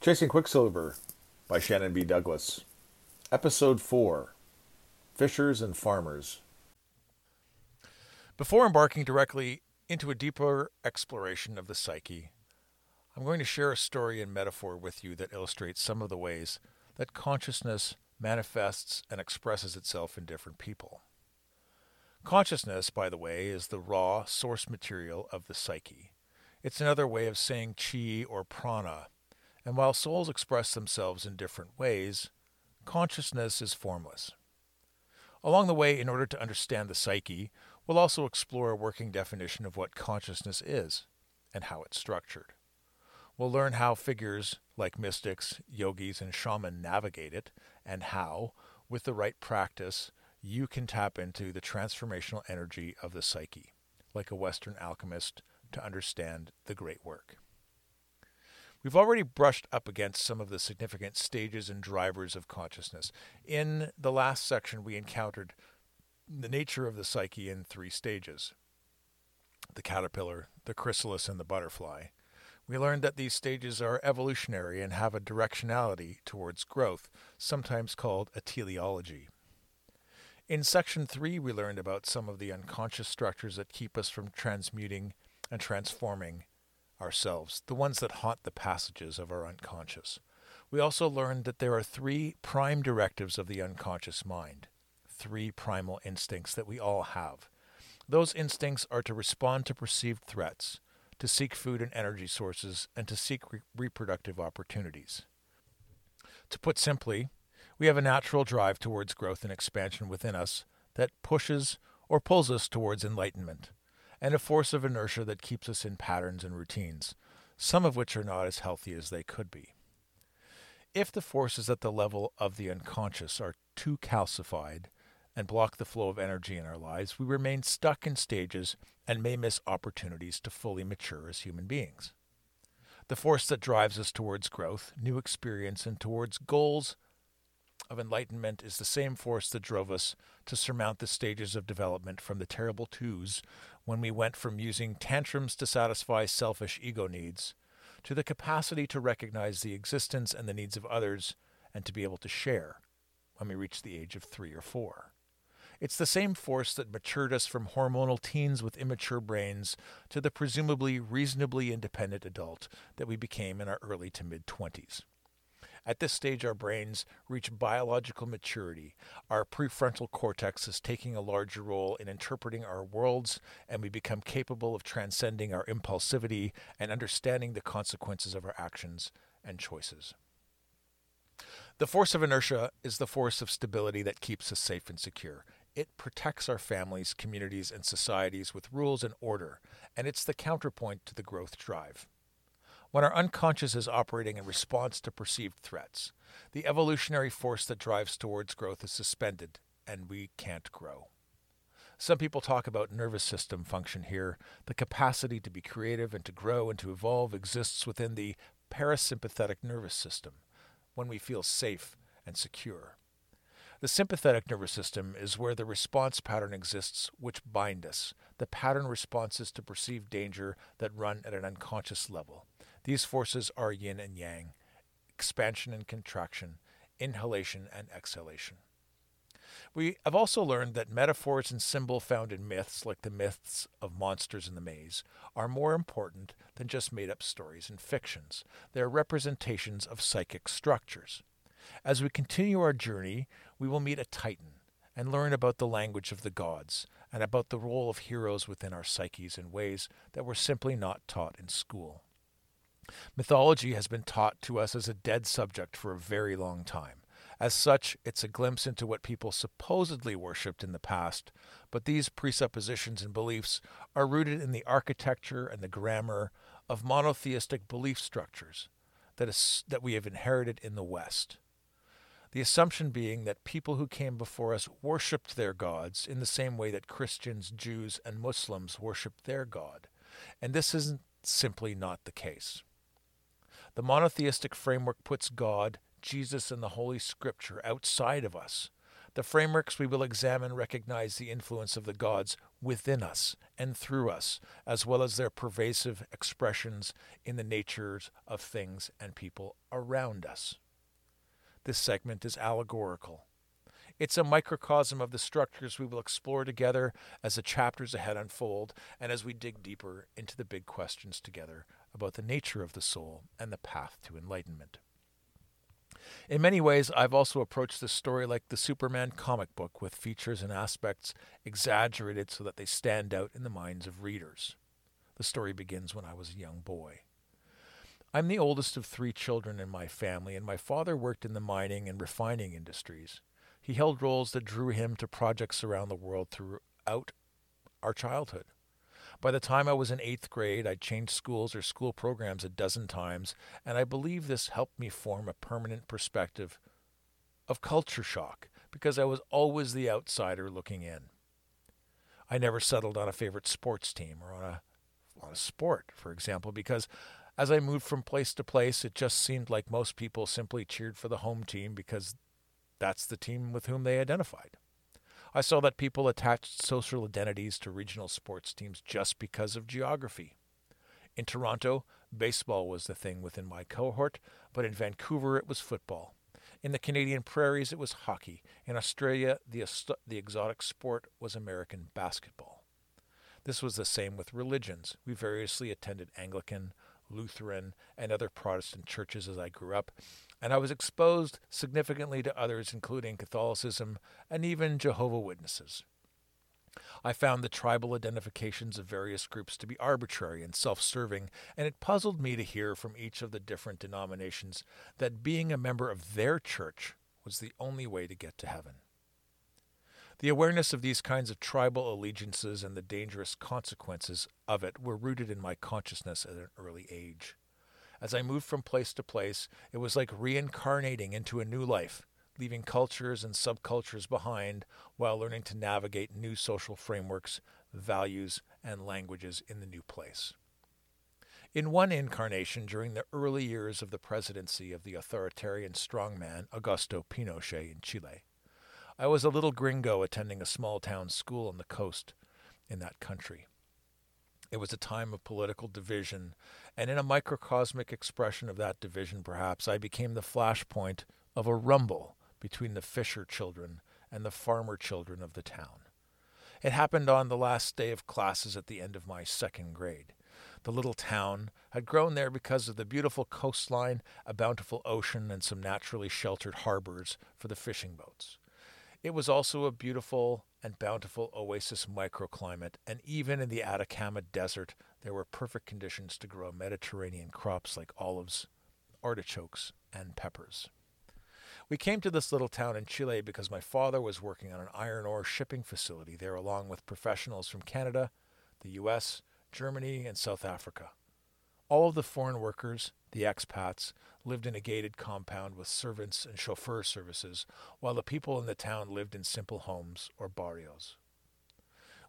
Chasing Quicksilver by Shannon B. Douglas. Episode 4 Fishers and Farmers. Before embarking directly into a deeper exploration of the psyche, I'm going to share a story and metaphor with you that illustrates some of the ways that consciousness manifests and expresses itself in different people. Consciousness, by the way, is the raw source material of the psyche. It's another way of saying chi or prana and while souls express themselves in different ways, consciousness is formless. Along the way, in order to understand the psyche, we'll also explore a working definition of what consciousness is and how it's structured. We'll learn how figures like mystics, yogis, and shaman navigate it, and how, with the right practice, you can tap into the transformational energy of the psyche, like a Western alchemist, to understand the great work. We've already brushed up against some of the significant stages and drivers of consciousness. In the last section, we encountered the nature of the psyche in three stages the caterpillar, the chrysalis, and the butterfly. We learned that these stages are evolutionary and have a directionality towards growth, sometimes called a teleology. In section three, we learned about some of the unconscious structures that keep us from transmuting and transforming ourselves, the ones that haunt the passages of our unconscious. We also learned that there are three prime directives of the unconscious mind, three primal instincts that we all have. Those instincts are to respond to perceived threats, to seek food and energy sources, and to seek re- reproductive opportunities. To put simply, we have a natural drive towards growth and expansion within us that pushes or pulls us towards enlightenment and a force of inertia that keeps us in patterns and routines, some of which are not as healthy as they could be. If the forces at the level of the unconscious are too calcified and block the flow of energy in our lives, we remain stuck in stages and may miss opportunities to fully mature as human beings. The force that drives us towards growth, new experience, and towards goals of enlightenment is the same force that drove us to surmount the stages of development from the terrible twos when we went from using tantrums to satisfy selfish ego needs to the capacity to recognize the existence and the needs of others and to be able to share when we reach the age of three or four. It's the same force that matured us from hormonal teens with immature brains to the presumably reasonably independent adult that we became in our early to mid 20s. At this stage, our brains reach biological maturity. Our prefrontal cortex is taking a larger role in interpreting our worlds, and we become capable of transcending our impulsivity and understanding the consequences of our actions and choices. The force of inertia is the force of stability that keeps us safe and secure. It protects our families, communities, and societies with rules and order, and it's the counterpoint to the growth drive when our unconscious is operating in response to perceived threats. The evolutionary force that drives towards growth is suspended, and we can't grow. Some people talk about nervous system function here. The capacity to be creative and to grow and to evolve exists within the parasympathetic nervous system when we feel safe and secure. The sympathetic nervous system is where the response pattern exists which bind us, the pattern responses to perceived danger that run at an unconscious level. These forces are yin and yang, expansion and contraction, inhalation and exhalation. We have also learned that metaphors and symbol found in myths, like the myths of monsters in the maze, are more important than just made up stories and fictions. They are representations of psychic structures. As we continue our journey, we will meet a Titan and learn about the language of the gods and about the role of heroes within our psyches in ways that were simply not taught in school. Mythology has been taught to us as a dead subject for a very long time. As such, it's a glimpse into what people supposedly worshipped in the past, but these presuppositions and beliefs are rooted in the architecture and the grammar of monotheistic belief structures that, is, that we have inherited in the West. The assumption being that people who came before us worshipped their gods in the same way that Christians, Jews, and Muslims worship their God. And this isn't simply not the case. The monotheistic framework puts God, Jesus, and the Holy Scripture outside of us. The frameworks we will examine recognize the influence of the gods within us and through us, as well as their pervasive expressions in the natures of things and people around us. This segment is allegorical. It's a microcosm of the structures we will explore together as the chapters ahead unfold and as we dig deeper into the big questions together about the nature of the soul and the path to enlightenment. In many ways, I've also approached this story like the Superman comic book, with features and aspects exaggerated so that they stand out in the minds of readers. The story begins when I was a young boy. I'm the oldest of three children in my family, and my father worked in the mining and refining industries. He held roles that drew him to projects around the world throughout our childhood. By the time I was in eighth grade, I'd changed schools or school programs a dozen times, and I believe this helped me form a permanent perspective of culture shock because I was always the outsider looking in. I never settled on a favorite sports team or on a, on a sport, for example, because as I moved from place to place, it just seemed like most people simply cheered for the home team because that's the team with whom they identified. I saw that people attached social identities to regional sports teams just because of geography. In Toronto, baseball was the thing within my cohort, but in Vancouver it was football. In the Canadian prairies it was hockey. In Australia, the, the exotic sport was American basketball. This was the same with religions. We variously attended Anglican, Lutheran, and other Protestant churches as I grew up, and I was exposed significantly to others, including Catholicism and even Jehovah Witnesses. I found the tribal identifications of various groups to be arbitrary and self serving, and it puzzled me to hear from each of the different denominations that being a member of their church was the only way to get to heaven. The awareness of these kinds of tribal allegiances and the dangerous consequences of it were rooted in my consciousness at an early age. As I moved from place to place, it was like reincarnating into a new life, leaving cultures and subcultures behind while learning to navigate new social frameworks, values, and languages in the new place. In one incarnation during the early years of the presidency of the authoritarian strongman Augusto Pinochet in Chile, I was a little gringo attending a small town school on the coast in that country. It was a time of political division, and in a microcosmic expression of that division, perhaps, I became the flashpoint of a rumble between the fisher children and the farmer children of the town. It happened on the last day of classes at the end of my second grade. The little town had grown there because of the beautiful coastline, a bountiful ocean, and some naturally sheltered harbors for the fishing boats. It was also a beautiful and bountiful oasis microclimate, and even in the Atacama Desert, there were perfect conditions to grow Mediterranean crops like olives, artichokes, and peppers. We came to this little town in Chile because my father was working on an iron ore shipping facility there, along with professionals from Canada, the US, Germany, and South Africa. All of the foreign workers, the expats, lived in a gated compound with servants and chauffeur services, while the people in the town lived in simple homes or barrios.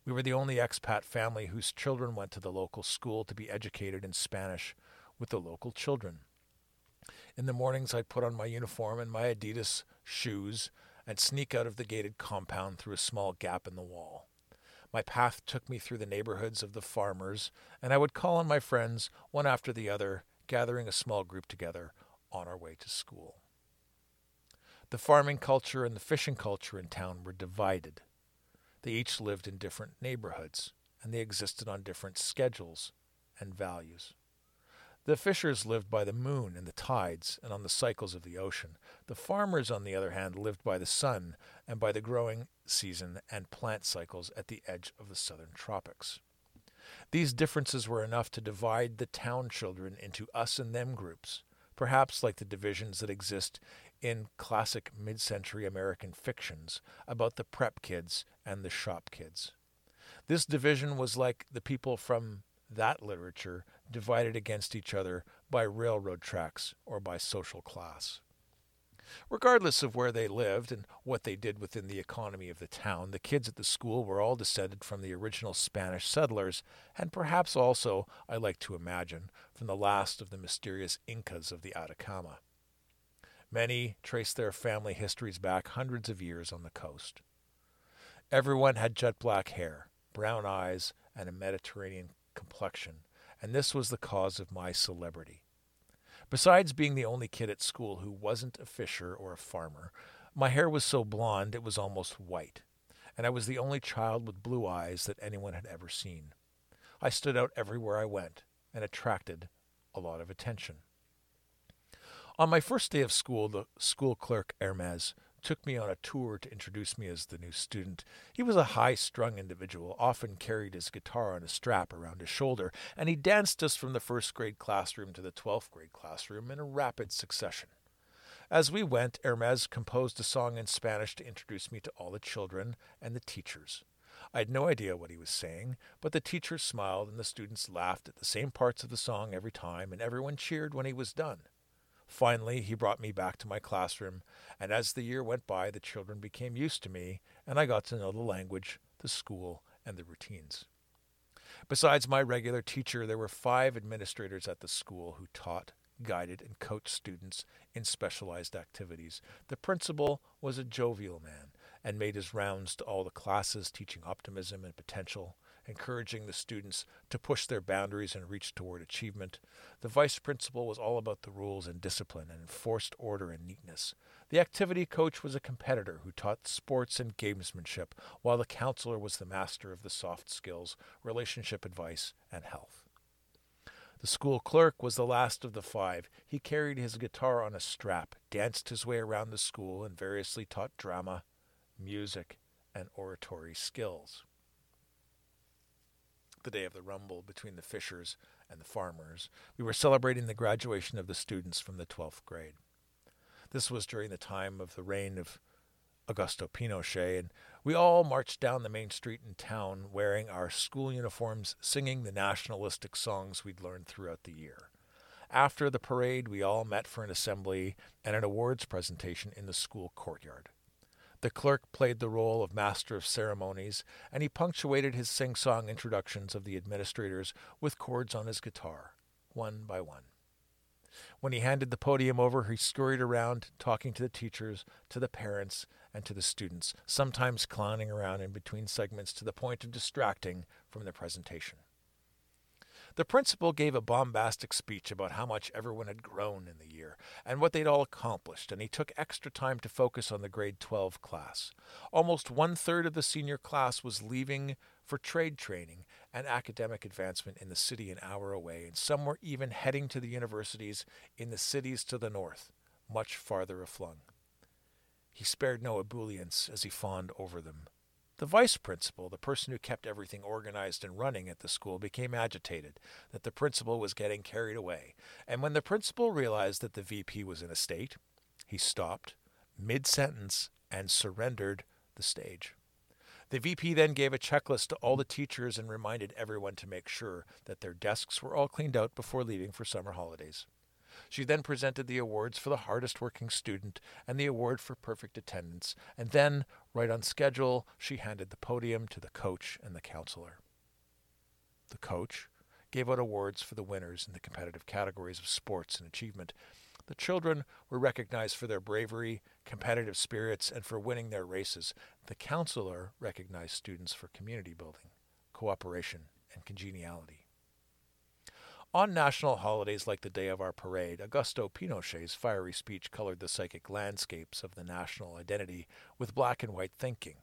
We were the only expat family whose children went to the local school to be educated in Spanish with the local children. In the mornings, I'd put on my uniform and my Adidas shoes and sneak out of the gated compound through a small gap in the wall. My path took me through the neighborhoods of the farmers, and I would call on my friends one after the other, gathering a small group together on our way to school. The farming culture and the fishing culture in town were divided. They each lived in different neighborhoods, and they existed on different schedules and values. The fishers lived by the moon and the tides and on the cycles of the ocean. The farmers, on the other hand, lived by the sun and by the growing season and plant cycles at the edge of the southern tropics. These differences were enough to divide the town children into us and them groups, perhaps like the divisions that exist in classic mid century American fictions about the prep kids and the shop kids. This division was like the people from that literature divided against each other by railroad tracks or by social class. Regardless of where they lived and what they did within the economy of the town, the kids at the school were all descended from the original Spanish settlers, and perhaps also, I like to imagine, from the last of the mysterious Incas of the Atacama. Many traced their family histories back hundreds of years on the coast. Everyone had jet black hair, brown eyes, and a Mediterranean complexion, and this was the cause of my celebrity. Besides being the only kid at school who wasn't a fisher or a farmer, my hair was so blond it was almost white, and I was the only child with blue eyes that anyone had ever seen. I stood out everywhere I went and attracted a lot of attention. On my first day of school, the school clerk Hermes took me on a tour to introduce me as the new student. He was a high strung individual, often carried his guitar on a strap around his shoulder, and he danced us from the first grade classroom to the twelfth grade classroom in a rapid succession. As we went, Hermes composed a song in Spanish to introduce me to all the children and the teachers. I had no idea what he was saying, but the teachers smiled and the students laughed at the same parts of the song every time, and everyone cheered when he was done. Finally, he brought me back to my classroom, and as the year went by, the children became used to me, and I got to know the language, the school, and the routines. Besides my regular teacher, there were five administrators at the school who taught, guided, and coached students in specialized activities. The principal was a jovial man and made his rounds to all the classes, teaching optimism and potential encouraging the students to push their boundaries and reach toward achievement. The vice principal was all about the rules and discipline and enforced order and neatness. The activity coach was a competitor who taught sports and gamesmanship, while the counselor was the master of the soft skills, relationship advice, and health. The school clerk was the last of the five. He carried his guitar on a strap, danced his way around the school, and variously taught drama, music, and oratory skills the day of the rumble between the fishers and the farmers, we were celebrating the graduation of the students from the 12th grade. This was during the time of the reign of Augusto Pinochet, and we all marched down the main street in town wearing our school uniforms, singing the nationalistic songs we'd learned throughout the year. After the parade, we all met for an assembly and an awards presentation in the school courtyard. The clerk played the role of master of ceremonies, and he punctuated his sing song introductions of the administrators with chords on his guitar, one by one. When he handed the podium over, he scurried around, talking to the teachers, to the parents, and to the students, sometimes clowning around in between segments to the point of distracting from the presentation. The principal gave a bombastic speech about how much everyone had grown in the year and what they'd all accomplished, and he took extra time to focus on the grade 12 class. Almost one third of the senior class was leaving for trade training and academic advancement in the city an hour away, and some were even heading to the universities in the cities to the north, much farther aflung. He spared no ebullience as he fawned over them. The vice principal, the person who kept everything organized and running at the school, became agitated that the principal was getting carried away. And when the principal realized that the VP was in a state, he stopped mid sentence and surrendered the stage. The VP then gave a checklist to all the teachers and reminded everyone to make sure that their desks were all cleaned out before leaving for summer holidays. She then presented the awards for the hardest working student and the award for perfect attendance, and then, right on schedule, she handed the podium to the coach and the counselor. The coach gave out awards for the winners in the competitive categories of sports and achievement. The children were recognized for their bravery, competitive spirits, and for winning their races. The counselor recognized students for community building, cooperation, and congeniality. On national holidays like the day of our parade, Augusto Pinochet's fiery speech colored the psychic landscapes of the national identity with black and white thinking.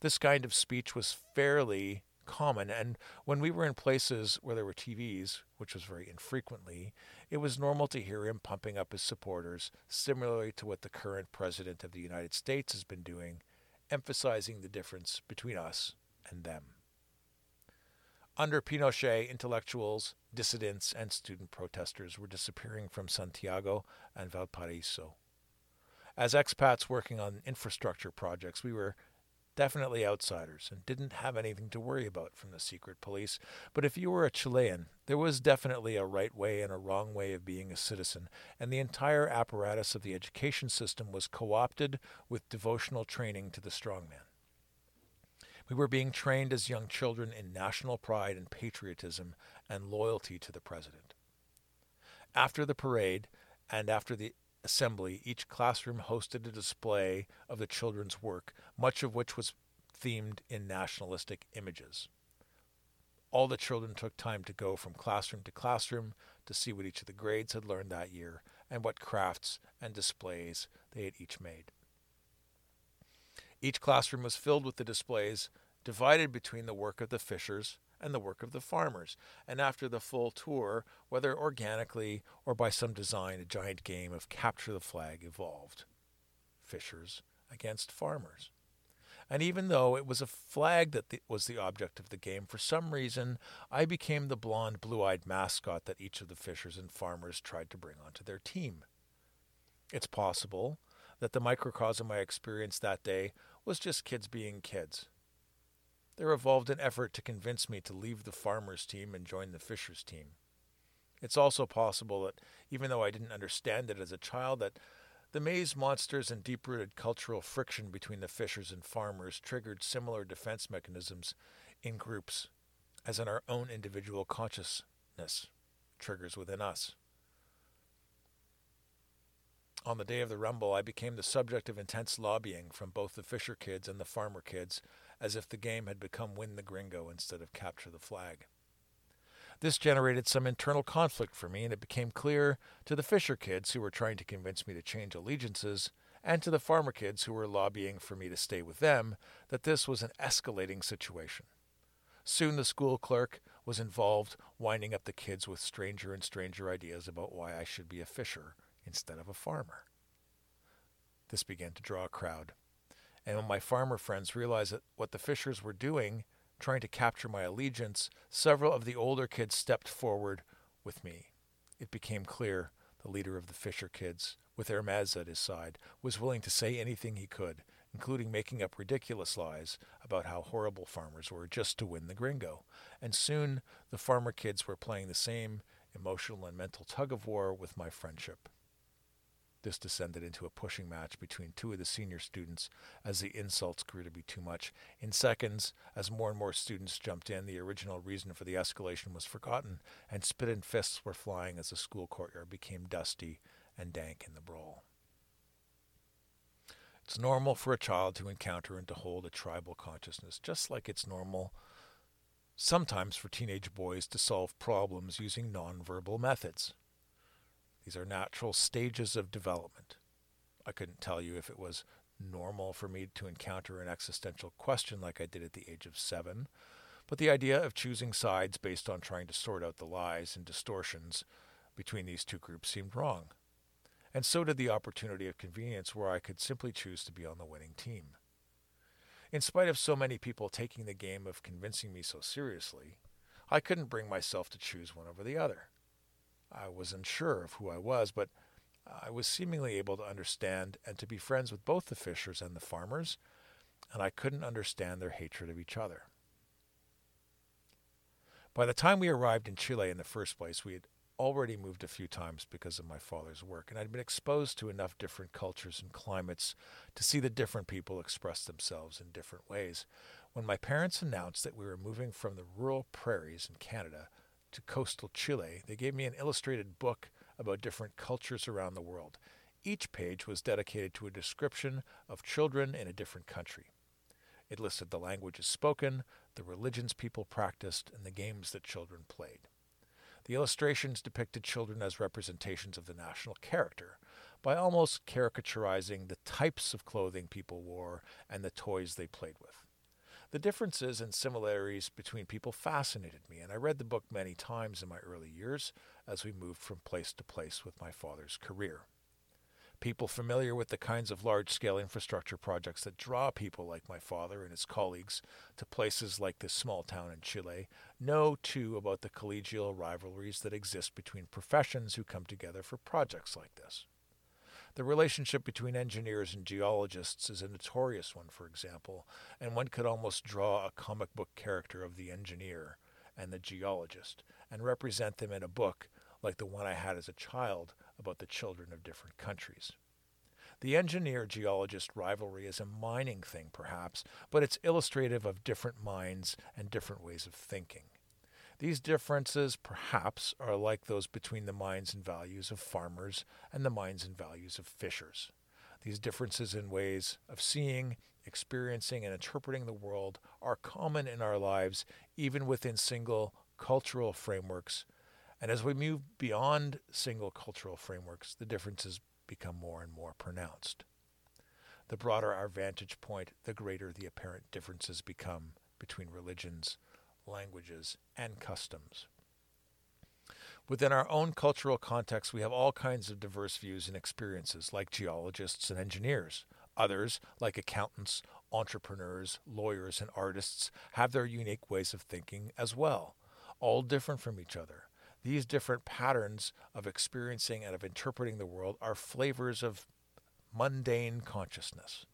This kind of speech was fairly common, and when we were in places where there were TVs, which was very infrequently, it was normal to hear him pumping up his supporters, similarly to what the current President of the United States has been doing, emphasizing the difference between us and them. Under Pinochet, intellectuals, dissidents, and student protesters were disappearing from Santiago and Valparaiso. As expats working on infrastructure projects, we were definitely outsiders and didn't have anything to worry about from the secret police. But if you were a Chilean, there was definitely a right way and a wrong way of being a citizen, and the entire apparatus of the education system was co opted with devotional training to the strongman. We were being trained as young children in national pride and patriotism and loyalty to the president. After the parade and after the assembly, each classroom hosted a display of the children's work, much of which was themed in nationalistic images. All the children took time to go from classroom to classroom to see what each of the grades had learned that year and what crafts and displays they had each made. Each classroom was filled with the displays, divided between the work of the fishers and the work of the farmers. And after the full tour, whether organically or by some design, a giant game of capture the flag evolved. Fishers against farmers. And even though it was a flag that was the object of the game, for some reason I became the blond, blue eyed mascot that each of the fishers and farmers tried to bring onto their team. It's possible that the microcosm I experienced that day was just kids being kids. There evolved an effort to convince me to leave the farmers' team and join the fishers' team. It's also possible that, even though I didn't understand it as a child, that the maze monsters and deep rooted cultural friction between the fishers and farmers triggered similar defense mechanisms in groups as in our own individual consciousness triggers within us. On the day of the Rumble, I became the subject of intense lobbying from both the Fisher kids and the Farmer kids, as if the game had become Win the Gringo instead of Capture the Flag. This generated some internal conflict for me, and it became clear to the Fisher kids who were trying to convince me to change allegiances, and to the farmer kids who were lobbying for me to stay with them, that this was an escalating situation. Soon the school clerk was involved, winding up the kids with stranger and stranger ideas about why I should be a fisher instead of a farmer. This began to draw a crowd. And when my farmer friends realized that what the fishers were doing trying to capture my allegiance, several of the older kids stepped forward with me. It became clear the leader of the Fisher kids, with Hermes at his side, was willing to say anything he could, including making up ridiculous lies about how horrible farmers were just to win the gringo. And soon the farmer kids were playing the same emotional and mental tug of war with my friendship. This descended into a pushing match between two of the senior students as the insults grew to be too much. In seconds, as more and more students jumped in, the original reason for the escalation was forgotten, and spit and fists were flying as the school courtyard became dusty and dank in the brawl. It's normal for a child to encounter and to hold a tribal consciousness, just like it's normal sometimes for teenage boys to solve problems using nonverbal methods. These are natural stages of development. I couldn't tell you if it was normal for me to encounter an existential question like I did at the age of seven, but the idea of choosing sides based on trying to sort out the lies and distortions between these two groups seemed wrong. And so did the opportunity of convenience where I could simply choose to be on the winning team. In spite of so many people taking the game of convincing me so seriously, I couldn't bring myself to choose one over the other. I was unsure of who I was, but I was seemingly able to understand and to be friends with both the fishers and the farmers, and I couldn't understand their hatred of each other. By the time we arrived in Chile in the first place, we had already moved a few times because of my father's work, and I'd been exposed to enough different cultures and climates to see the different people express themselves in different ways. When my parents announced that we were moving from the rural prairies in Canada to coastal Chile, they gave me an illustrated book about different cultures around the world. Each page was dedicated to a description of children in a different country. It listed the languages spoken, the religions people practiced, and the games that children played. The illustrations depicted children as representations of the national character, by almost caricaturizing the types of clothing people wore and the toys they played with. The differences and similarities between people fascinated me, and I read the book many times in my early years as we moved from place to place with my father's career. People familiar with the kinds of large scale infrastructure projects that draw people like my father and his colleagues to places like this small town in Chile know too about the collegial rivalries that exist between professions who come together for projects like this. The relationship between engineers and geologists is a notorious one, for example, and one could almost draw a comic book character of the engineer and the geologist and represent them in a book like the one I had as a child about the children of different countries. The engineer geologist rivalry is a mining thing, perhaps, but it's illustrative of different minds and different ways of thinking. These differences, perhaps, are like those between the minds and values of farmers and the minds and values of fishers. These differences in ways of seeing, experiencing, and interpreting the world are common in our lives, even within single cultural frameworks. And as we move beyond single cultural frameworks, the differences become more and more pronounced. The broader our vantage point, the greater the apparent differences become between religions, languages, and customs. Within our own cultural context, we have all kinds of diverse views and experiences, like geologists and engineers. Others, like accountants, entrepreneurs, lawyers, and artists, have their unique ways of thinking as well, all different from each other. These different patterns of experiencing and of interpreting the world are flavors of mundane consciousness.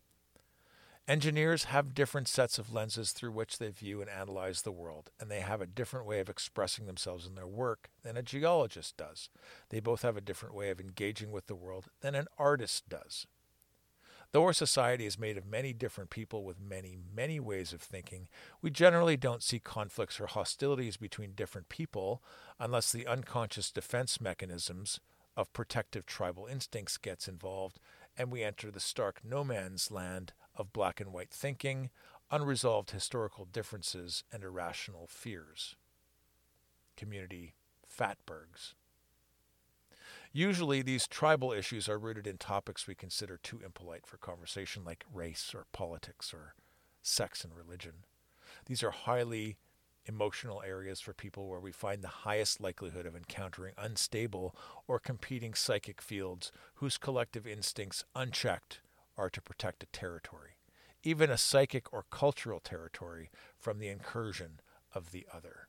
Engineers have different sets of lenses through which they view and analyze the world, and they have a different way of expressing themselves in their work than a geologist does. They both have a different way of engaging with the world than an artist does. Though our society is made of many different people with many, many ways of thinking, we generally don't see conflicts or hostilities between different people unless the unconscious defense mechanisms of protective tribal instincts gets involved and we enter the stark no man's land of black and white thinking, unresolved historical differences, and irrational fears. Community fatbergs. Usually, these tribal issues are rooted in topics we consider too impolite for conversation, like race or politics or sex and religion. These are highly emotional areas for people where we find the highest likelihood of encountering unstable or competing psychic fields whose collective instincts, unchecked, are to protect a territory, even a psychic or cultural territory, from the incursion of the other.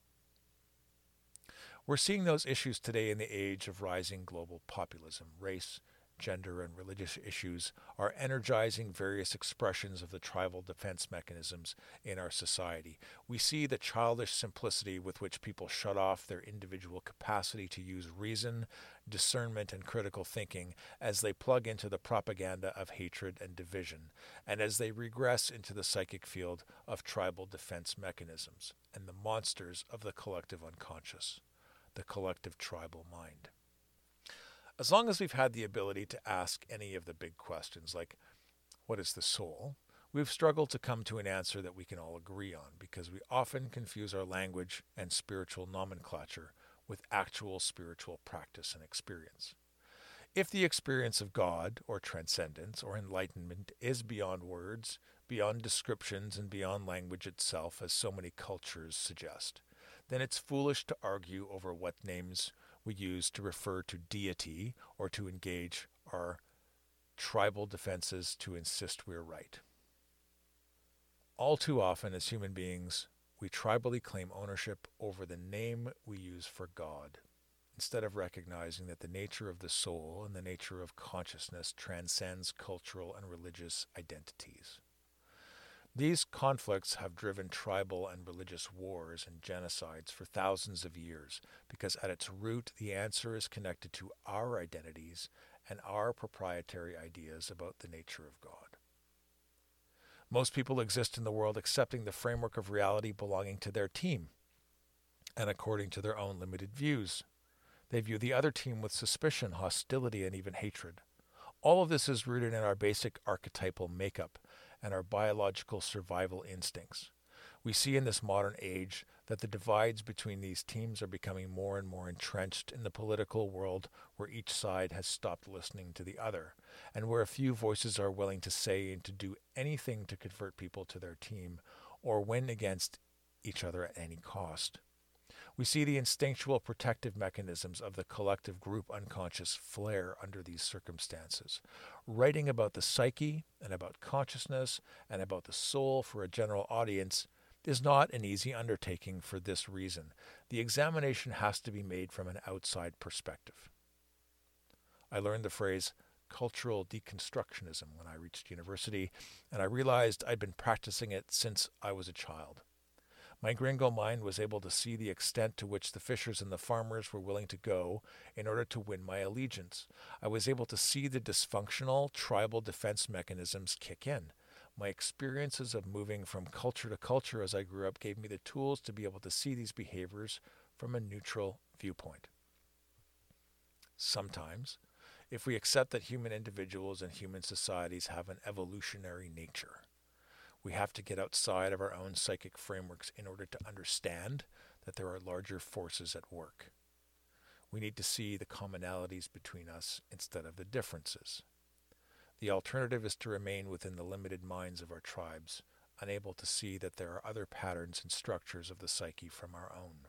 We're seeing those issues today in the age of rising global populism, race, gender, and religious issues are energizing various expressions of the tribal defense mechanisms in our society. We see the childish simplicity with which people shut off their individual capacity to use reason, discernment, and critical thinking as they plug into the propaganda of hatred and division, and as they regress into the psychic field of tribal defense mechanisms and the monsters of the collective unconscious, the collective tribal mind as long as we've had the ability to ask any of the big questions like, what is the soul? We've struggled to come to an answer that we can all agree on because we often confuse our language and spiritual nomenclature with actual spiritual practice and experience. If the experience of God, or transcendence, or enlightenment is beyond words, beyond descriptions, and beyond language itself, as so many cultures suggest, then it's foolish to argue over what names we use to refer to deity or to engage our tribal defenses to insist we're right. All too often, as human beings, we tribally claim ownership over the name we use for God, instead of recognizing that the nature of the soul and the nature of consciousness transcends cultural and religious identities. These conflicts have driven tribal and religious wars and genocides for thousands of years because at its root the answer is connected to our identities and our proprietary ideas about the nature of God. Most people exist in the world accepting the framework of reality belonging to their team and according to their own limited views. They view the other team with suspicion, hostility, and even hatred. All of this is rooted in our basic archetypal makeup and our biological survival instincts. We see in this modern age that the divides between these teams are becoming more and more entrenched in the political world where each side has stopped listening to the other, and where a few voices are willing to say and to do anything to convert people to their team or win against each other at any cost. We see the instinctual protective mechanisms of the collective group unconscious flare under these circumstances. Writing about the psyche and about consciousness and about the soul for a general audience is not an easy undertaking for this reason. The examination has to be made from an outside perspective. I learned the phrase cultural deconstructionism when I reached university, and I realized I'd been practicing it since I was a child. My gringo mind was able to see the extent to which the fishers and the farmers were willing to go in order to win my allegiance. I was able to see the dysfunctional tribal defense mechanisms kick in. My experiences of moving from culture to culture as I grew up gave me the tools to be able to see these behaviors from a neutral viewpoint. Sometimes, if we accept that human individuals and human societies have an evolutionary nature, we have to get outside of our own psychic frameworks in order to understand that there are larger forces at work. We need to see the commonalities between us instead of the differences. The alternative is to remain within the limited minds of our tribes, unable to see that there are other patterns and structures of the psyche from our own.